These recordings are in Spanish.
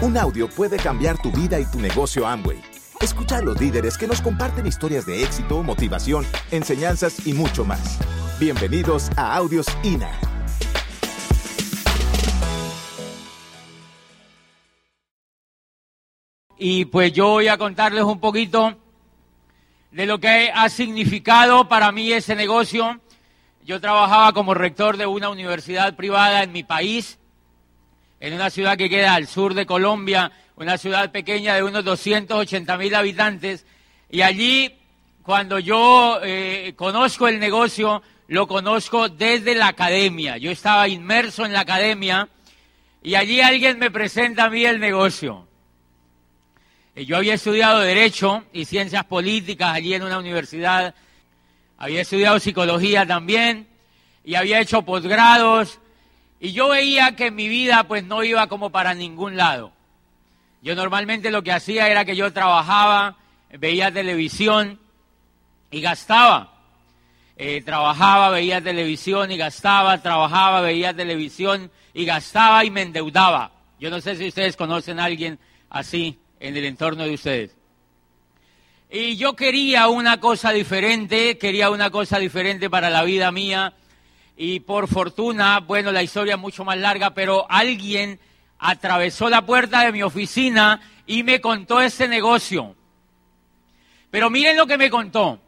Un audio puede cambiar tu vida y tu negocio Amway. Escucha a los líderes que nos comparten historias de éxito, motivación, enseñanzas y mucho más. Bienvenidos a Audios INA. Y pues yo voy a contarles un poquito de lo que ha significado para mí ese negocio. Yo trabajaba como rector de una universidad privada en mi país en una ciudad que queda al sur de Colombia, una ciudad pequeña de unos 280 mil habitantes, y allí cuando yo eh, conozco el negocio, lo conozco desde la academia. Yo estaba inmerso en la academia y allí alguien me presenta a mí el negocio. Yo había estudiado Derecho y Ciencias Políticas allí en una universidad, había estudiado Psicología también y había hecho posgrados y yo veía que mi vida pues no iba como para ningún lado. Yo normalmente lo que hacía era que yo trabajaba, veía televisión y gastaba. Eh, trabajaba, veía televisión y gastaba, trabajaba, veía televisión y gastaba y me endeudaba. Yo no sé si ustedes conocen a alguien así en el entorno de ustedes. Y yo quería una cosa diferente, quería una cosa diferente para la vida mía y por fortuna, bueno, la historia es mucho más larga, pero alguien atravesó la puerta de mi oficina y me contó ese negocio. Pero miren lo que me contó.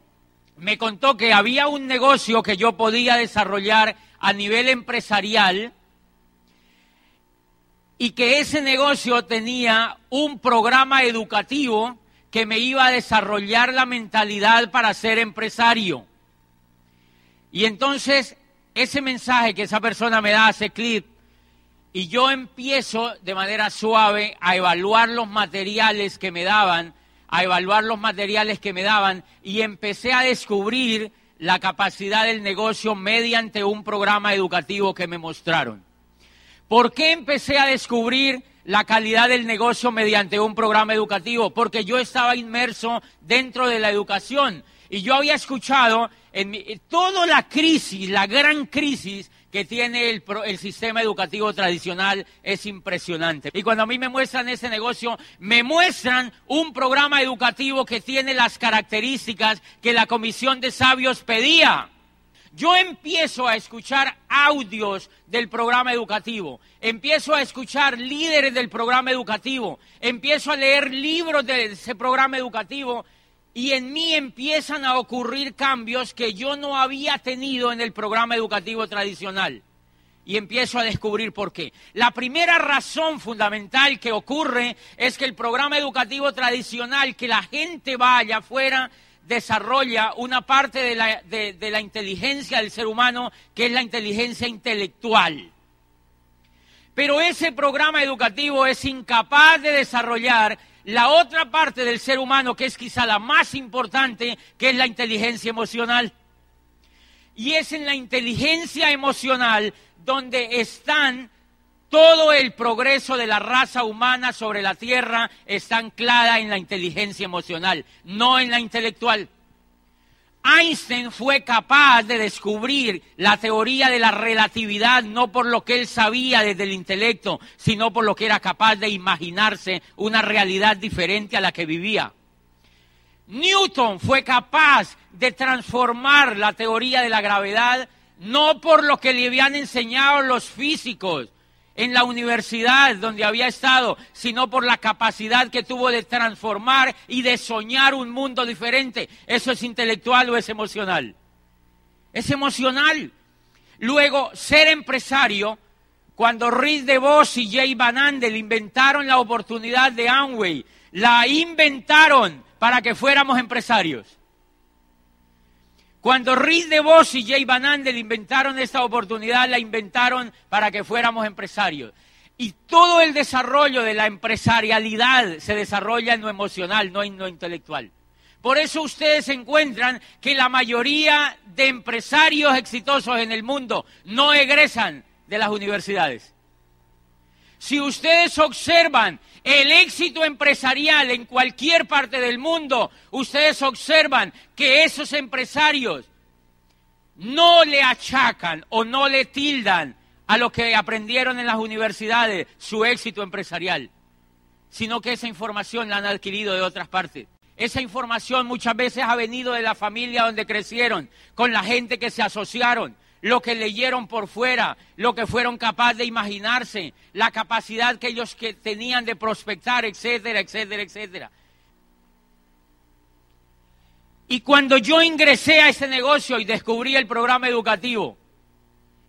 Me contó que había un negocio que yo podía desarrollar a nivel empresarial y que ese negocio tenía un programa educativo que me iba a desarrollar la mentalidad para ser empresario. Y entonces ese mensaje que esa persona me da hace clip y yo empiezo de manera suave a evaluar los materiales que me daban, a evaluar los materiales que me daban y empecé a descubrir la capacidad del negocio mediante un programa educativo que me mostraron. ¿Por qué empecé a descubrir la calidad del negocio mediante un programa educativo? Porque yo estaba inmerso dentro de la educación y yo había escuchado en toda la crisis, la gran crisis que tiene el, el, sistema educativo tradicional es impresionante. Y cuando a mí me muestran ese negocio, me muestran un programa educativo que tiene las características que la Comisión de Sabios pedía. Yo empiezo a escuchar audios del programa educativo, empiezo a escuchar líderes del programa educativo, empiezo a leer libros de ese programa educativo y en mí empiezan a ocurrir cambios que yo no había tenido en el programa educativo tradicional. Y empiezo a descubrir por qué. La primera razón fundamental que ocurre es que el programa educativo tradicional, que la gente vaya afuera, desarrolla una parte de la, de la inteligencia del ser humano, que es la inteligencia intelectual. Pero ese programa educativo es incapaz de desarrollar la otra parte del ser humano, que es quizá la más importante, que es la inteligencia emocional. Y es en la inteligencia emocional donde están todo el progreso de la raza humana sobre la Tierra está anclada en la inteligencia emocional, no en la intelectual. Einstein fue capaz de descubrir la teoría de la relatividad no por lo que él sabía desde el intelecto, sino por lo que era capaz de imaginarse una realidad diferente a la que vivía. Newton fue capaz de transformar la teoría de la gravedad no por lo que le habían enseñado los físicos, en la universidad donde había estado, sino por la capacidad que tuvo de transformar y de soñar un mundo diferente. ¿Eso es intelectual o es emocional? Es emocional. Luego, ser empresario, cuando Rhys DeVos y Jay Van Andel inventaron la oportunidad de Amway, la inventaron para que fuéramos empresarios. Cuando Riz de Vos y Jay Van Andel inventaron esta oportunidad, la inventaron para que fuéramos empresarios. Y todo el desarrollo de la empresarialidad se desarrolla en lo emocional, no en lo intelectual. Por eso ustedes encuentran que la mayoría de empresarios exitosos en el mundo no egresan de las universidades. Si ustedes observan el éxito empresarial en cualquier parte del mundo, ustedes observan que esos empresarios no le achacan o no le tildan a lo que aprendieron en las universidades su éxito empresarial. sino que esa información la han adquirido de otras partes. Esa información muchas veces ha venido de la familia donde crecieron, con la gente que se asociaron, lo que leyeron por fuera, lo que fueron capaces de imaginarse, la capacidad que ellos que tenían de prospectar, etcétera, etcétera, etcétera. Y cuando yo ingresé a ese negocio y descubrí el programa educativo,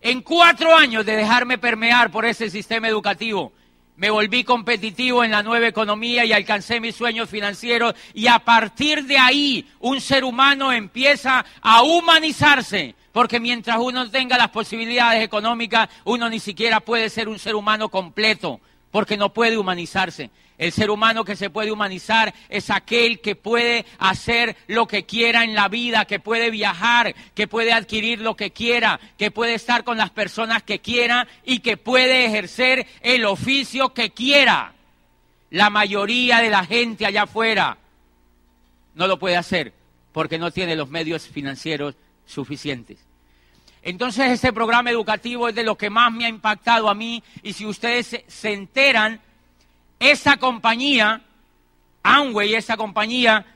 en cuatro años de dejarme permear por ese sistema educativo, me volví competitivo en la nueva economía y alcancé mis sueños financieros y a partir de ahí un ser humano empieza a humanizarse, porque mientras uno tenga las posibilidades económicas, uno ni siquiera puede ser un ser humano completo, porque no puede humanizarse. El ser humano que se puede humanizar es aquel que puede hacer lo que quiera en la vida, que puede viajar, que puede adquirir lo que quiera, que puede estar con las personas que quiera y que puede ejercer el oficio que quiera. La mayoría de la gente allá afuera no lo puede hacer porque no tiene los medios financieros suficientes. Entonces este programa educativo es de lo que más me ha impactado a mí y si ustedes se, enteran, esa compañía, Amway, esa compañía,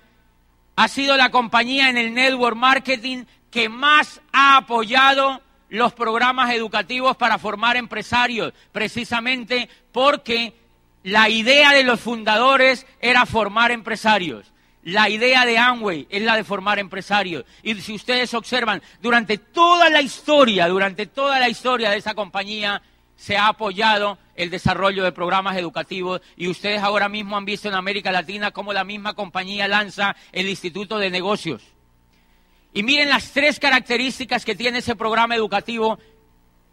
ha sido la compañía en el network marketing que más ha apoyado los programas educativos para formar empresarios, precisamente porque la idea de los fundadores era formar empresarios. La idea de Amway es la de formar empresarios. Y si ustedes observan, durante toda la historia, durante toda la historia de esa compañía, se ha apoyado el desarrollo de programas educativos y ustedes ahora mismo han visto en América Latina cómo la misma compañía lanza el Instituto de Negocios. Y miren las tres características que tiene ese programa educativo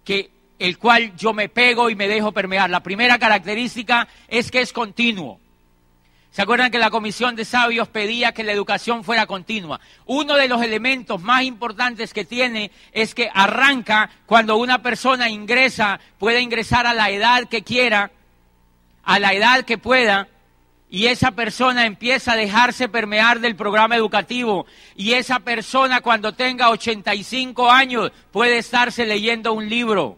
que el cual yo me pego y me dejo permear. La primera característica es que es continuo. ¿Se acuerdan que la Comisión de Sabios pedía que la educación fuera continua? Uno de los elementos más importantes que tiene es que arranca cuando una persona ingresa, puede ingresar a la edad que quiera, a la edad que pueda, y esa persona empieza a dejarse permear del programa educativo, y esa persona cuando tenga 85 años puede estarse leyendo un libro,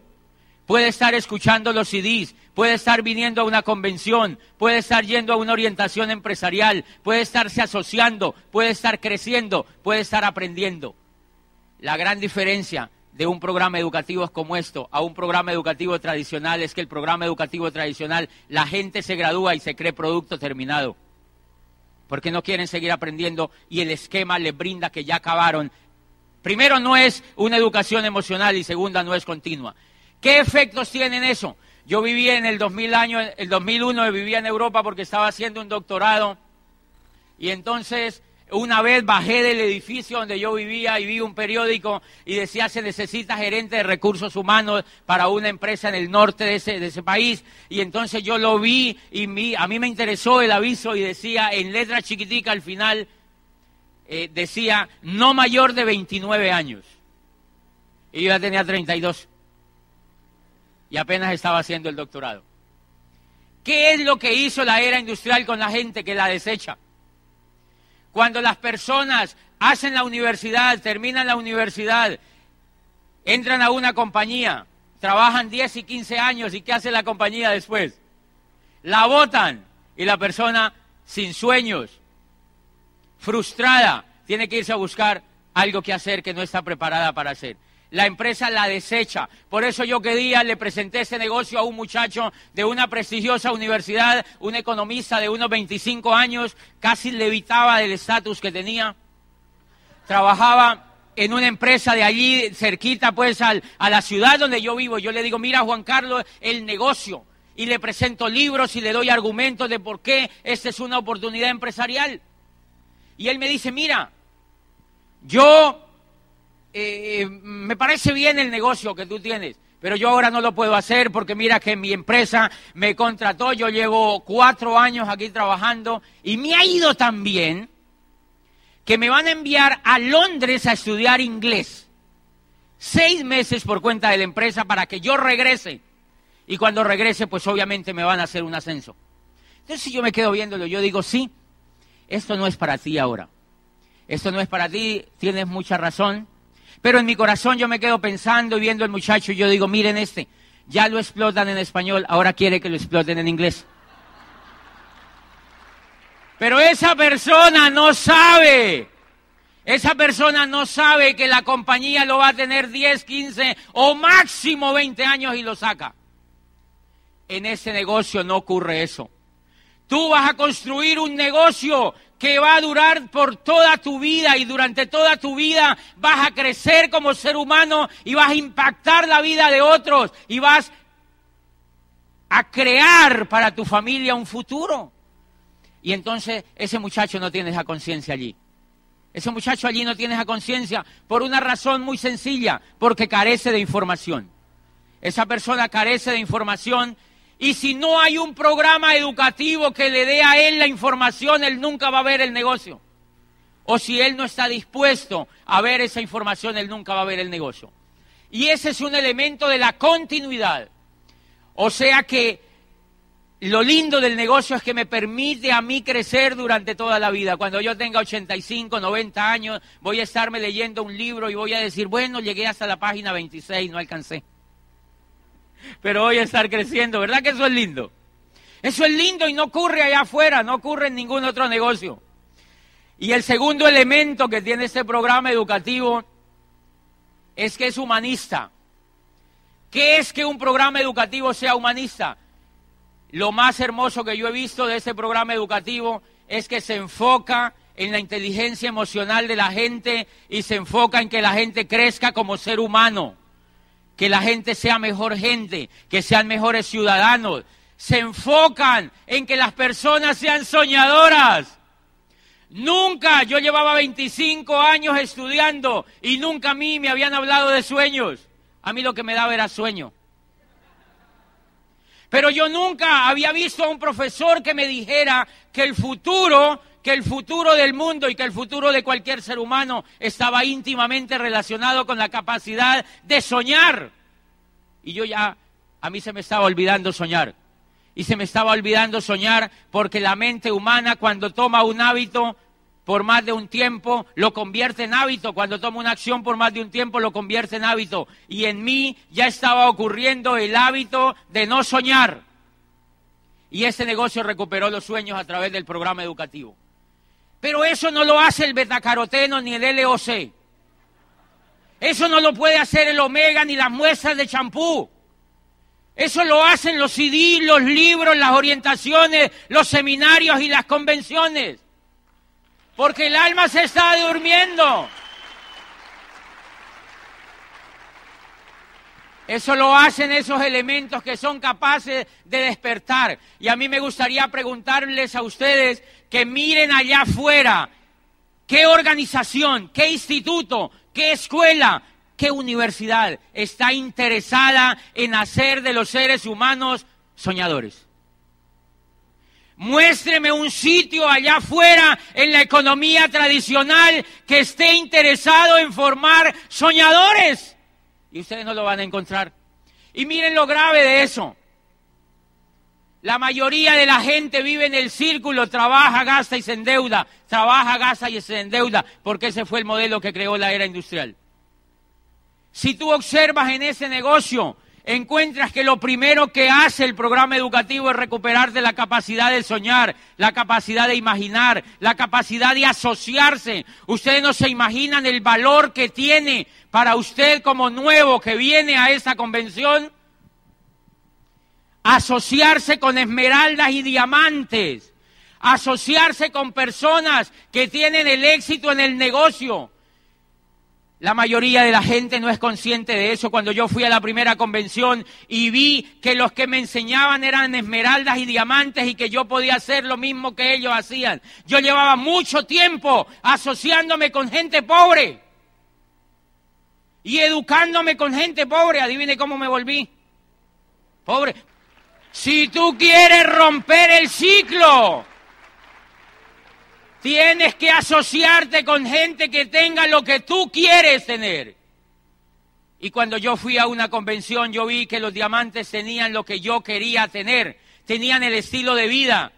puede estar escuchando los CDs, puede estar viniendo a una convención, puede estar yendo a una orientación empresarial, puede estarse asociando, puede estar creciendo, puede estar aprendiendo. La gran diferencia de un programa educativo como esto a un programa educativo tradicional es que el programa educativo tradicional la gente se gradúa y se cree producto terminado. Porque no quieren seguir aprendiendo y el esquema les brinda que ya acabaron. Primero no es una educación emocional y segunda no es continua. ¿Qué efectos tienen eso? Yo vivía en el 2000 año, el 2001 vivía en Europa porque estaba haciendo un doctorado y entonces una vez bajé del edificio donde yo vivía y vi un periódico y decía se necesita gerente de recursos humanos para una empresa en el norte de ese, de ese país. Y entonces yo lo vi y a mí me interesó el aviso y decía en letra chiquitica al final, eh, decía no mayor de 29 años. Y yo ya tenía 32 y apenas estaba haciendo el doctorado. ¿Qué es lo que hizo la era industrial con la gente que la desecha? Cuando las personas hacen la universidad, terminan la universidad, entran a una compañía, trabajan 10 y 15 años y ¿qué hace la compañía después? La votan y la persona sin sueños, frustrada, tiene que irse a buscar algo que hacer que no está preparada para hacer la empresa la desecha. Por eso yo que día le presenté ese negocio a un muchacho de una prestigiosa universidad, un economista de unos 25 años, casi levitaba del estatus que tenía. Trabajaba en una empresa de allí, cerquita pues a la ciudad donde yo vivo. Yo le digo, mira Juan Carlos, el negocio. Y le presento libros y le doy argumentos de por qué esta es una oportunidad empresarial. Y él me dice, mira, yo eh, me parece bien el negocio que tú tienes, pero yo ahora no lo puedo hacer porque mira que mi empresa me contrató, yo llevo cuatro años aquí trabajando y me ha ido tan bien que me van a enviar a Londres a estudiar inglés. Seis meses por cuenta de la empresa para que yo regrese. Y cuando regrese, pues obviamente me van a hacer un ascenso. Entonces si yo me quedo viéndolo, yo digo, sí, esto no es para ti ahora. Esto no es para ti, tienes mucha razón. Pero en mi corazón yo me quedo pensando y viendo al muchacho y yo digo, miren este, ya lo explotan en español, ahora quiere que lo exploten en inglés. Pero esa persona no sabe. Esa persona no sabe que la compañía lo va a tener 10, 15 o máximo 20 años y lo saca. En ese negocio no ocurre eso. Tú vas a construir un negocio que va a durar por toda tu vida y durante toda tu vida vas a crecer como ser humano y vas a impactar la vida de otros y vas a crear para tu familia un futuro. Y entonces ese muchacho no tiene esa conciencia allí. Ese muchacho allí no tiene esa conciencia por una razón muy sencilla, porque carece de información. Esa persona carece de información y si no hay un programa educativo que le dé a él la información, él nunca va a ver el negocio. O si él no está dispuesto a ver esa información, él nunca va a ver el negocio. Y ese es un elemento de la continuidad. O sea que lo lindo del negocio es que me permite a mí crecer durante toda la vida. Cuando yo tenga 85, 90 años, voy a estarme leyendo un libro y voy a decir, bueno, llegué hasta la página 26, no alcancé pero voy a estar creciendo. ¿Verdad que eso es lindo? Eso es lindo y no ocurre allá afuera, no ocurre en ningún otro negocio. Y el segundo elemento que tiene este programa educativo es que es humanista. ¿Qué es que un programa educativo sea humanista? Lo más hermoso que yo he visto de este programa educativo es que se enfoca en la inteligencia emocional de la gente y se enfoca en que la gente crezca como ser humano que la gente sea mejor gente, que sean mejores ciudadanos. Se enfocan en que las personas sean soñadoras. Nunca, yo llevaba 25 años estudiando y nunca a mí me habían hablado de sueños. A mí lo que me daba era sueño. Pero yo nunca había visto a un profesor que me dijera que el futuro que el futuro del mundo y que el futuro de cualquier ser humano estaba íntimamente relacionado con la capacidad de soñar. Y yo ya, a mí se me estaba olvidando soñar. Y se me estaba olvidando soñar porque la mente humana cuando toma un hábito por más de un tiempo, lo convierte en hábito. Cuando toma una acción por más de un tiempo, lo convierte en hábito. Y en mí ya estaba ocurriendo el hábito de no soñar. Y ese negocio recuperó los sueños a través del programa educativo. Pero eso no lo hace el betacaroteno ni el LOC. Eso no lo puede hacer el omega ni las muestras de champú. Eso lo hacen los CD, los libros, las orientaciones, los seminarios y las convenciones. Porque el alma se está durmiendo. Eso lo hacen esos elementos que son capaces de despertar. Y a mí me gustaría preguntarles a ustedes que miren allá afuera qué organización, qué instituto, qué escuela, qué universidad está interesada en hacer de los seres humanos soñadores. Muéstreme un sitio allá afuera en la economía tradicional que esté interesado en formar soñadores y ustedes no lo van a encontrar. Y miren lo grave de eso. La mayoría de la gente vive en el círculo, trabaja, gasta y se endeuda, trabaja, gasta y se endeuda, porque ese fue el modelo que creó la era industrial. Si tú observas en ese negocio encuentras que lo primero que hace el programa educativo es recuperarte la capacidad de soñar, la capacidad de imaginar, la capacidad de asociarse. Ustedes no se imaginan el valor que tiene para usted como nuevo que viene a esa convención. Asociarse con esmeraldas y diamantes, asociarse con personas que tienen el éxito en el negocio, la mayoría de la gente no es consciente de eso. Cuando yo fui a la primera convención y vi que los que me enseñaban eran esmeraldas y diamantes y que yo podía hacer lo mismo que ellos hacían. Yo llevaba mucho tiempo asociándome con gente pobre y educándome con gente pobre. Adivine cómo me volví. Pobre. Si tú quieres romper el ciclo, Tienes que asociarte con gente que tenga lo que tú quieres tener. Y cuando yo fui a una convención, yo vi que los diamantes tenían lo que yo quería tener. Tenían el estilo de vida.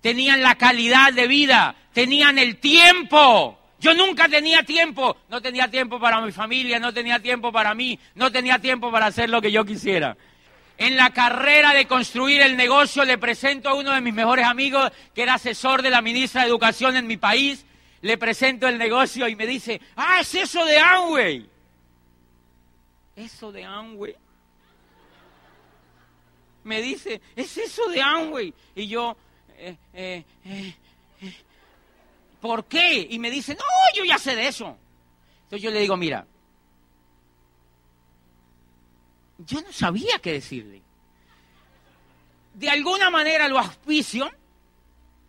Tenían la calidad de vida. Tenían el tiempo. Yo nunca tenía tiempo. No tenía tiempo para mi familia, no tenía tiempo para mí, no tenía tiempo para hacer lo que yo quisiera. En la carrera de construir el negocio, le presento a uno de mis mejores amigos, que era asesor de la ministra de Educación en mi país, le presento el negocio y me dice, ah, es eso de Amway. Eso de Amway. Me dice, es eso de Amway. Y yo, eh, eh, eh, ¿por qué? Y me dice, no, yo ya sé de eso. Entonces yo le digo, mira, yo no sabía qué decirle. De alguna manera lo auspicio,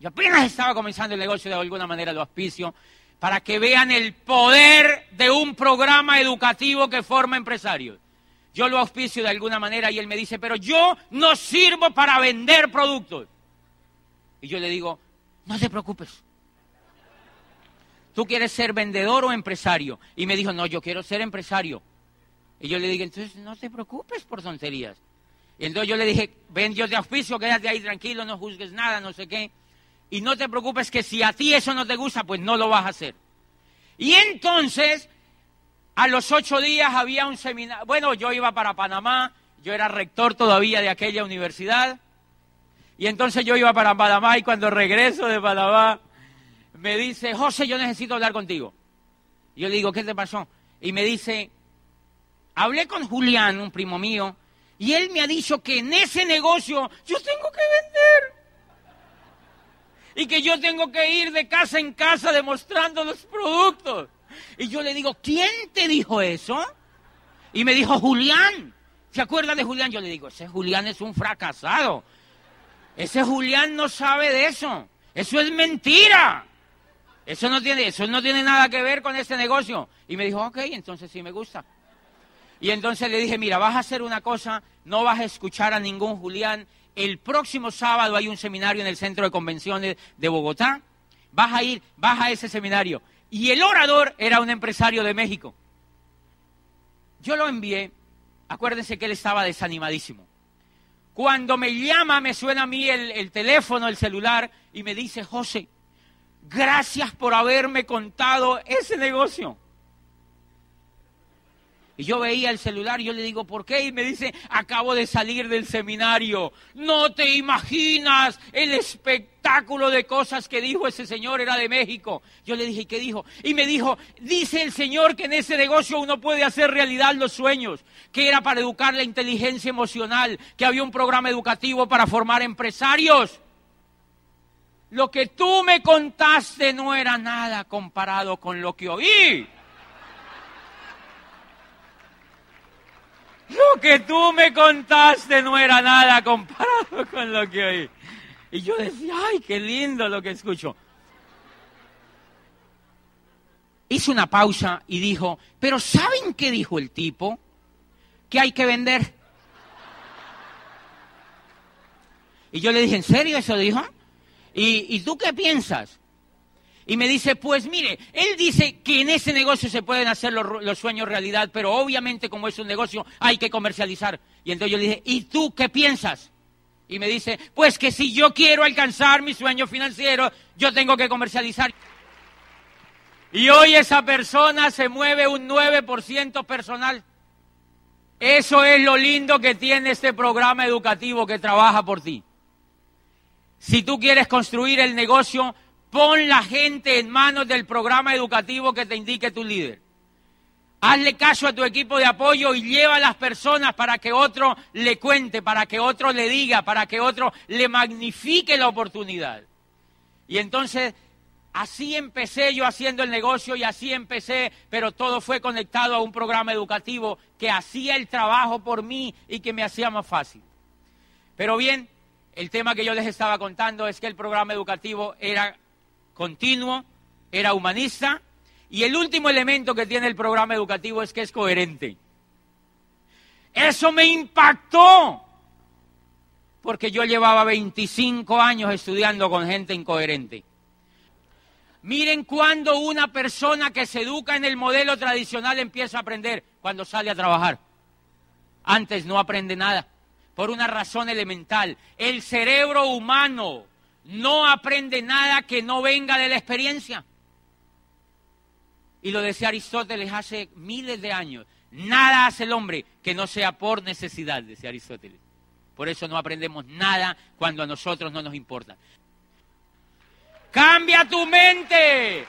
yo apenas estaba comenzando el negocio, de alguna manera lo auspicio, para que vean el poder de un programa educativo que forma empresarios. Yo lo auspicio de alguna manera y él me dice, pero yo no sirvo para vender productos. Y yo le digo, no te preocupes. ¿Tú quieres ser vendedor o empresario? Y me dijo, no, yo quiero ser empresario. Y yo le dije, entonces no te preocupes por tonterías. Y entonces yo le dije, ven, yo te auspicio, quédate ahí tranquilo, no juzgues nada, no sé qué. Y no te preocupes que si a ti eso no te gusta, pues no lo vas a hacer. Y entonces, a los ocho días había un seminario. Bueno, yo iba para Panamá, yo era rector todavía de aquella universidad. Y entonces yo iba para Panamá y cuando regreso de Panamá me dice, José, yo necesito hablar contigo. Yo le digo, ¿qué te pasó? Y me dice, hablé con Julián, un primo mío, y él me ha dicho que en ese negocio yo tengo que vender. Y que yo tengo que ir de casa en casa demostrando los productos. Y yo le digo, ¿quién te dijo eso? Y me dijo, Julián. ¿Se acuerda de Julián? Yo le digo, ese Julián es un fracasado. Ese Julián no sabe de eso. Eso es mentira. Eso no tiene, eso no tiene nada que ver con ese negocio. Y me dijo, ok, entonces sí me gusta. Y entonces le dije, mira, vas a hacer una cosa, no vas a escuchar a ningún Julián. El próximo sábado hay un seminario en el Centro de Convenciones de Bogotá. Vas a ir, vas a ese seminario. Y el orador era un empresario de México. Yo lo envié, acuérdense que él estaba desanimadísimo. Cuando me llama, me suena a mí el, el teléfono, el celular, y me dice, José, gracias por haberme contado ese negocio. Y yo veía el celular y yo le digo, ¿por qué? Y me dice, acabo de salir del seminario. No te imaginas el espectáculo de cosas que dijo ese señor, era de México. Yo le dije, ¿qué dijo? Y me dijo, dice el señor que en ese negocio uno puede hacer realidad los sueños, que era para educar la inteligencia emocional, que había un programa educativo para formar empresarios. Lo que tú me contaste no era nada comparado con lo que oí. Lo que tú me contaste no era nada comparado con lo que oí. Y yo decía, ay, qué lindo lo que escucho. Hizo una pausa y dijo, pero ¿saben qué dijo el tipo? Que hay que vender. Y yo le dije, ¿en serio eso dijo? ¿Y, y tú qué piensas? Y me dice, pues mire, él dice que en ese negocio se pueden hacer los, sueños realidad, pero obviamente como es un negocio hay que comercializar. Y entonces yo le dije, ¿y tú qué piensas? Y me dice, pues que si yo quiero alcanzar mi sueño financiero, yo tengo que comercializar. Y hoy esa persona se mueve un 9% personal. Eso es lo lindo que tiene este programa educativo que trabaja por ti. Si tú quieres construir el negocio, Pon la gente en manos del programa educativo que te indique tu líder. Hazle caso a tu equipo de apoyo y lleva a las personas para que otro le cuente, para que otro le diga, para que otro le magnifique la oportunidad. Y entonces así empecé yo haciendo el negocio y así empecé, pero todo fue conectado a un programa educativo que hacía el trabajo por mí y que me hacía más fácil. Pero bien, el tema que yo les estaba contando es que el programa educativo era continuo, era humanista y el último elemento que tiene el programa educativo es que es coherente. Eso me impactó porque yo llevaba 25 años estudiando con gente incoherente. Miren cuando una persona que se educa en el modelo tradicional empieza a aprender cuando sale a trabajar. Antes no aprende nada, por una razón elemental. El cerebro humano no aprende nada que no venga de la experiencia. Y lo decía Aristóteles hace miles de años. Nada hace el hombre que no sea por necesidad, decía Aristóteles. Por eso no aprendemos nada cuando a nosotros no nos importa. Cambia tu mente.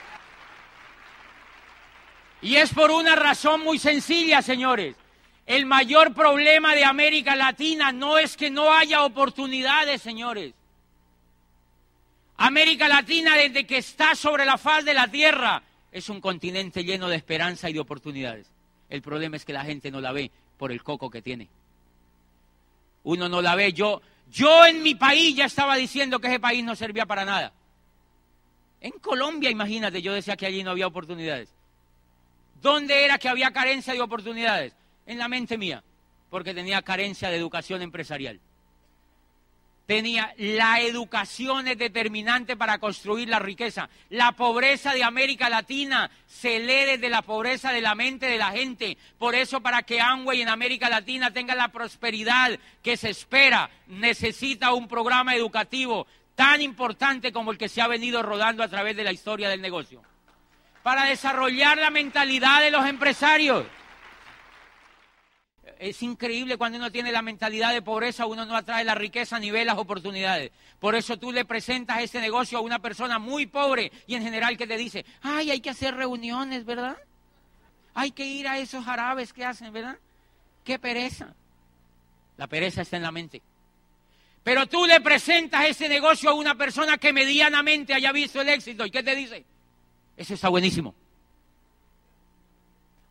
Y es por una razón muy sencilla, señores. El mayor problema de América Latina no es que no haya oportunidades, señores. América Latina, desde que está sobre la faz de la tierra, es un continente lleno de esperanza y de oportunidades. El problema es que la gente no la ve por el coco que tiene. Uno no la ve. Yo, yo en mi país ya estaba diciendo que ese país no servía para nada. En Colombia, imagínate, yo decía que allí no había oportunidades. ¿Dónde era que había carencia de oportunidades? En la mente mía, porque tenía carencia de educación empresarial. Tenía la educación es determinante para construir la riqueza. La pobreza de América Latina se lee desde la pobreza de la mente de la gente. Por eso para que Amway en América Latina tenga la prosperidad que se espera, necesita un programa educativo tan importante como el que se ha venido rodando a través de la historia del negocio para desarrollar la mentalidad de los empresarios. Es increíble cuando uno tiene la mentalidad de pobreza, uno no atrae la riqueza ni ve las oportunidades. Por eso tú le presentas ese negocio a una persona muy pobre y en general que te dice, ay, hay que hacer reuniones, ¿verdad? Hay que ir a esos árabes que hacen, ¿verdad? Qué pereza. La pereza está en la mente. Pero tú le presentas ese negocio a una persona que medianamente haya visto el éxito. ¿Y qué te dice? Eso está buenísimo.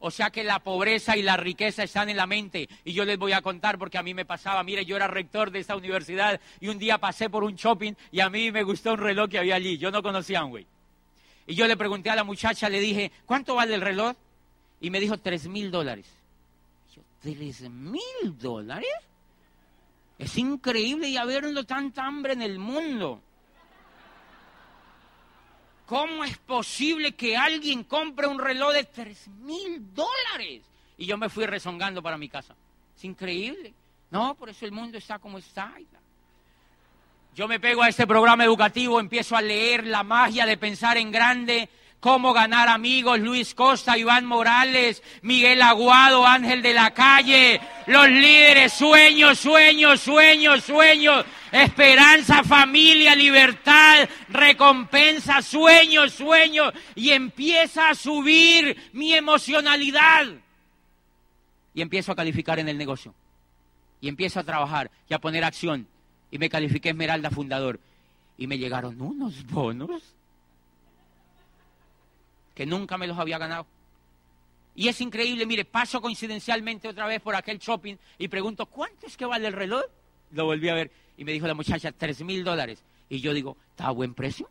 O sea que la pobreza y la riqueza están en la mente. Y yo les voy a contar porque a mí me pasaba. Mire, yo era rector de esta universidad y un día pasé por un shopping y a mí me gustó un reloj que había allí. Yo no conocía a güey. Y yo le pregunté a la muchacha, le dije, ¿cuánto vale el reloj? Y me dijo, tres mil dólares. Yo, ¿tres mil dólares? Es increíble y habiendo tanta hambre en el mundo. ¿Cómo es posible que alguien compre un reloj de tres mil dólares? Y yo me fui rezongando para mi casa. Es increíble. No, por eso el mundo está como está. Yo me pego a este programa educativo, empiezo a leer la magia de pensar en grande, cómo ganar amigos, Luis Costa, Iván Morales, Miguel Aguado, Ángel de la Calle, los líderes, sueños, sueños, sueños, sueños, esperanza, familia, libertad, recompensa, sueños, sueños, y empieza a subir mi emocionalidad. Y empiezo a calificar en el negocio. Y empiezo a trabajar y a poner acción. Y me califiqué Esmeralda Fundador. Y me llegaron unos bonos que nunca me los había ganado. Y es increíble, mire, paso coincidencialmente otra vez por aquel shopping y pregunto, ¿cuánto es que vale el reloj? Lo volví a ver y me dijo la muchacha, tres mil dólares. Y yo digo, ¿está a buen precio?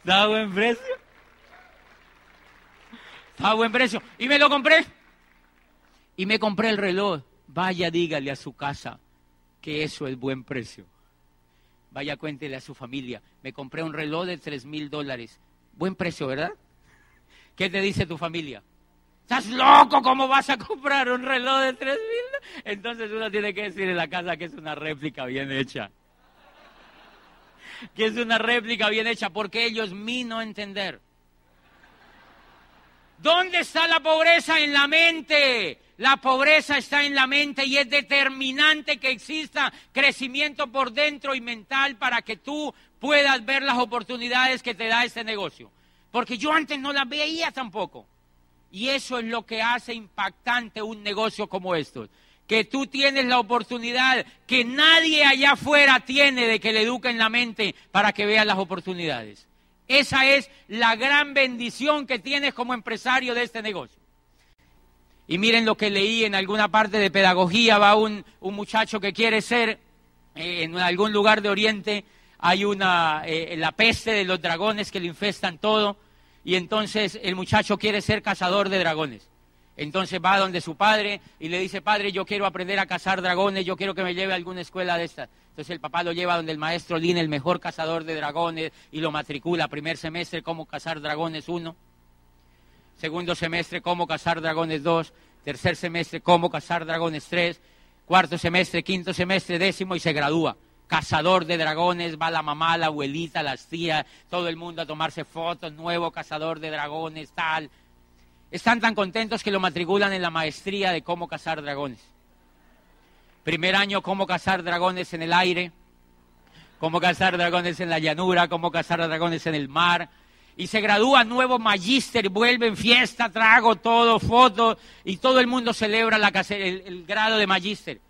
¿Está a buen precio? ¿Está a buen precio? Y me lo compré. Y me compré el reloj. Vaya, dígale a su casa que eso es buen precio. Vaya, cuéntele a su familia. Me compré un reloj de tres mil dólares. Buen precio, ¿verdad? ¿Qué te dice tu familia? ¿Estás loco? ¿Cómo vas a comprar un reloj de tres mil? Entonces uno tiene que decir en la casa que es una réplica bien hecha. Que es una réplica bien hecha porque ellos mi no entender. ¿Dónde está la pobreza? En la mente. La pobreza está en la mente y es determinante que exista crecimiento por dentro y mental para que tú puedas ver las oportunidades que te da este negocio. Porque yo antes no las veía tampoco. Y eso es lo que hace impactante un negocio como estos. Que tú tienes la oportunidad que nadie allá afuera tiene de que le eduquen la mente para que vean las oportunidades. Esa es la gran bendición que tienes como empresario de este negocio. Y miren lo que leí en alguna parte de pedagogía, va un, muchacho que quiere ser eh, en algún lugar de Oriente, hay una, eh, la peste de los dragones que le infestan todo y entonces el muchacho quiere ser cazador de dragones. Entonces va donde su padre y le dice, padre, yo quiero aprender a cazar dragones, yo quiero que me lleve a alguna escuela de estas. Entonces el papá lo lleva donde el maestro Lin, el mejor cazador de dragones, y lo matricula. Primer semestre, cómo cazar dragones uno. Segundo semestre, cómo cazar dragones dos. Tercer semestre, cómo cazar dragones tres. Cuarto semestre, quinto semestre, décimo y se gradúa cazador de dragones, va la mamá, la abuelita, las tías, todo el mundo a tomarse fotos, nuevo cazador de dragones, tal. Están tan contentos que lo matriculan en la maestría de cómo cazar dragones. Primer año, cómo cazar dragones en el aire, cómo cazar dragones en la llanura, cómo cazar dragones en el mar. Y se gradúa nuevo magíster, vuelven fiesta, trago, todo, fotos, y todo el mundo celebra la, el, el grado de magíster.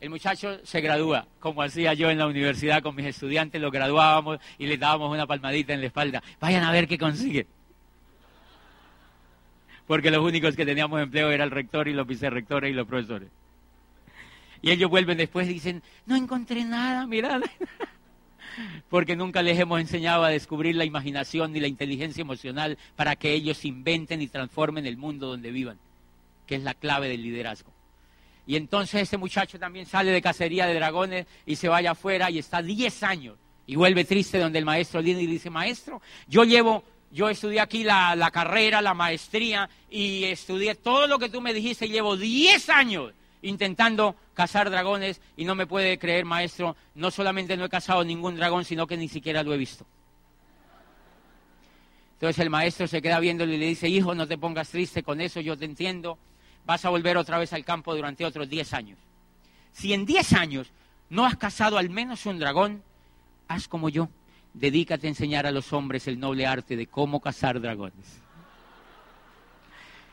El muchacho se gradúa, como hacía yo en la universidad con mis estudiantes, lo graduábamos y les dábamos una palmadita en la espalda. Vayan a ver qué consigue. Porque los únicos que teníamos empleo era el rector y los vicerrectores y los profesores. Y ellos vuelven después y dicen, no encontré nada, mirad. Porque nunca les hemos enseñado a descubrir la imaginación ni la inteligencia emocional para que ellos inventen y transformen el mundo donde vivan, que es la clave del liderazgo. Y entonces ese muchacho también sale de cacería de dragones y se vaya afuera y está 10 años y vuelve triste donde el maestro viene y dice, maestro, yo llevo, yo estudié aquí la, la, carrera, la maestría y estudié todo lo que tú me dijiste y llevo 10 años intentando cazar dragones y no me puede creer, maestro, no solamente no he cazado ningún dragón, sino que ni siquiera lo he visto. Entonces el maestro se queda viéndolo y le dice, hijo, no te pongas triste con eso, yo te entiendo vas a volver otra vez al campo durante otros 10 años. Si en 10 años no has cazado al menos un dragón, haz como yo. Dedícate a enseñar a los hombres el noble arte de cómo cazar dragones.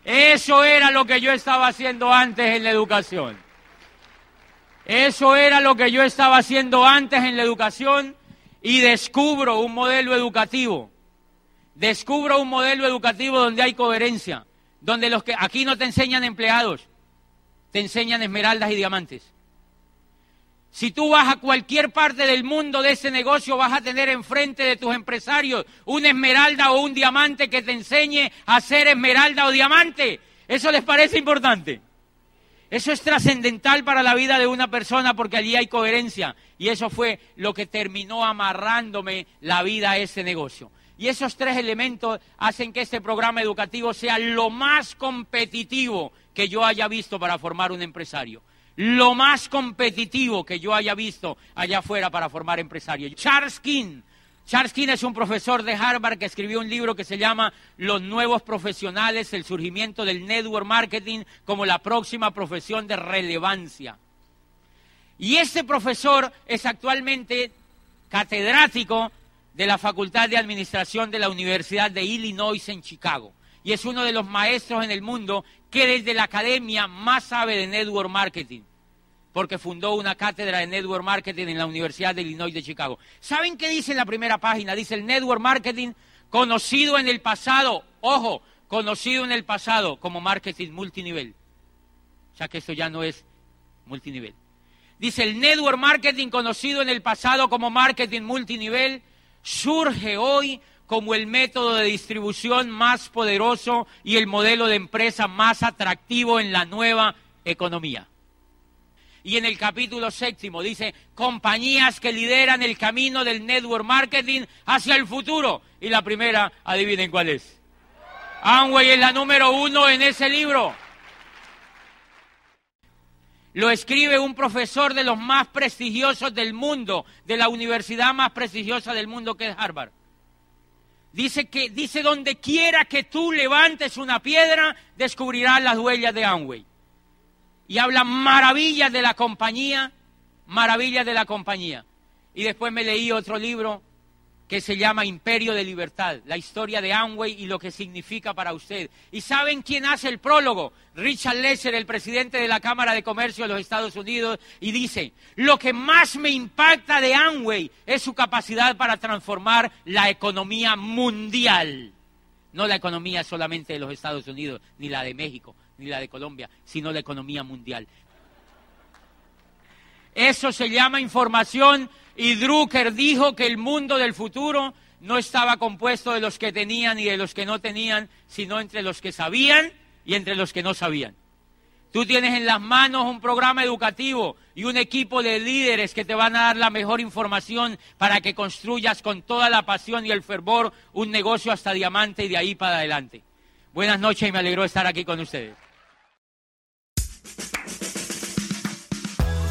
Eso era lo que yo estaba haciendo antes en la educación. Eso era lo que yo estaba haciendo antes en la educación y descubro un modelo educativo. Descubro un modelo educativo donde hay coherencia donde los que aquí no te enseñan empleados, te enseñan esmeraldas y diamantes. Si tú vas a cualquier parte del mundo de ese negocio, vas a tener enfrente de tus empresarios una esmeralda o un diamante que te enseñe a ser esmeralda o diamante. ¿Eso les parece importante? Eso es trascendental para la vida de una persona porque allí hay coherencia. Y eso fue lo que terminó amarrándome la vida a ese negocio. Y esos tres elementos hacen que este programa educativo sea lo más competitivo que yo haya visto para formar un empresario. Lo más competitivo que yo haya visto allá afuera para formar empresarios. Charles King. Charles King es un profesor de Harvard que escribió un libro que se llama Los nuevos profesionales, el surgimiento del network marketing como la próxima profesión de relevancia. Y este profesor es actualmente catedrático de la Facultad de Administración de la Universidad de Illinois en Chicago. Y es uno de los maestros en el mundo que desde la academia más sabe de network marketing, porque fundó una cátedra de network marketing en la Universidad de Illinois de Chicago. ¿Saben qué dice en la primera página? Dice el network marketing conocido en el pasado, ojo, conocido en el pasado como marketing multinivel. Sea que eso ya no es multinivel. Dice el network marketing conocido en el pasado como marketing multinivel surge hoy como el método de distribución más poderoso y el modelo de empresa más atractivo en la nueva economía. Y en el capítulo séptimo dice, compañías que lideran el camino del network marketing hacia el futuro. Y la primera, adivinen cuál es. Amway es la número uno en ese libro. Lo escribe un profesor de los más prestigiosos del mundo, de la universidad más prestigiosa del mundo que es Harvard. Dice que dice donde quiera que tú levantes una piedra, descubrirás las huellas de Amway. Y habla maravillas de la compañía, maravillas de la compañía. Y después me leí otro libro que se llama Imperio de Libertad, la historia de Amway y lo que significa para usted. ¿Y saben quién hace el prólogo? Richard Lesser, el presidente de la Cámara de Comercio de los Estados Unidos, y dice, lo que más me impacta de Amway es su capacidad para transformar la economía mundial. No la economía solamente de los Estados Unidos, ni la de México, ni la de Colombia, sino la economía mundial. Eso se llama información y Drucker dijo que el mundo del futuro no estaba compuesto de los que tenían y de los que no tenían, sino entre los que sabían y entre los que no sabían. Tú tienes en las manos un programa educativo y un equipo de líderes que te van a dar la mejor información para que construyas con toda la pasión y el fervor un negocio hasta diamante y de ahí para adelante. Buenas noches y me alegro estar aquí con ustedes.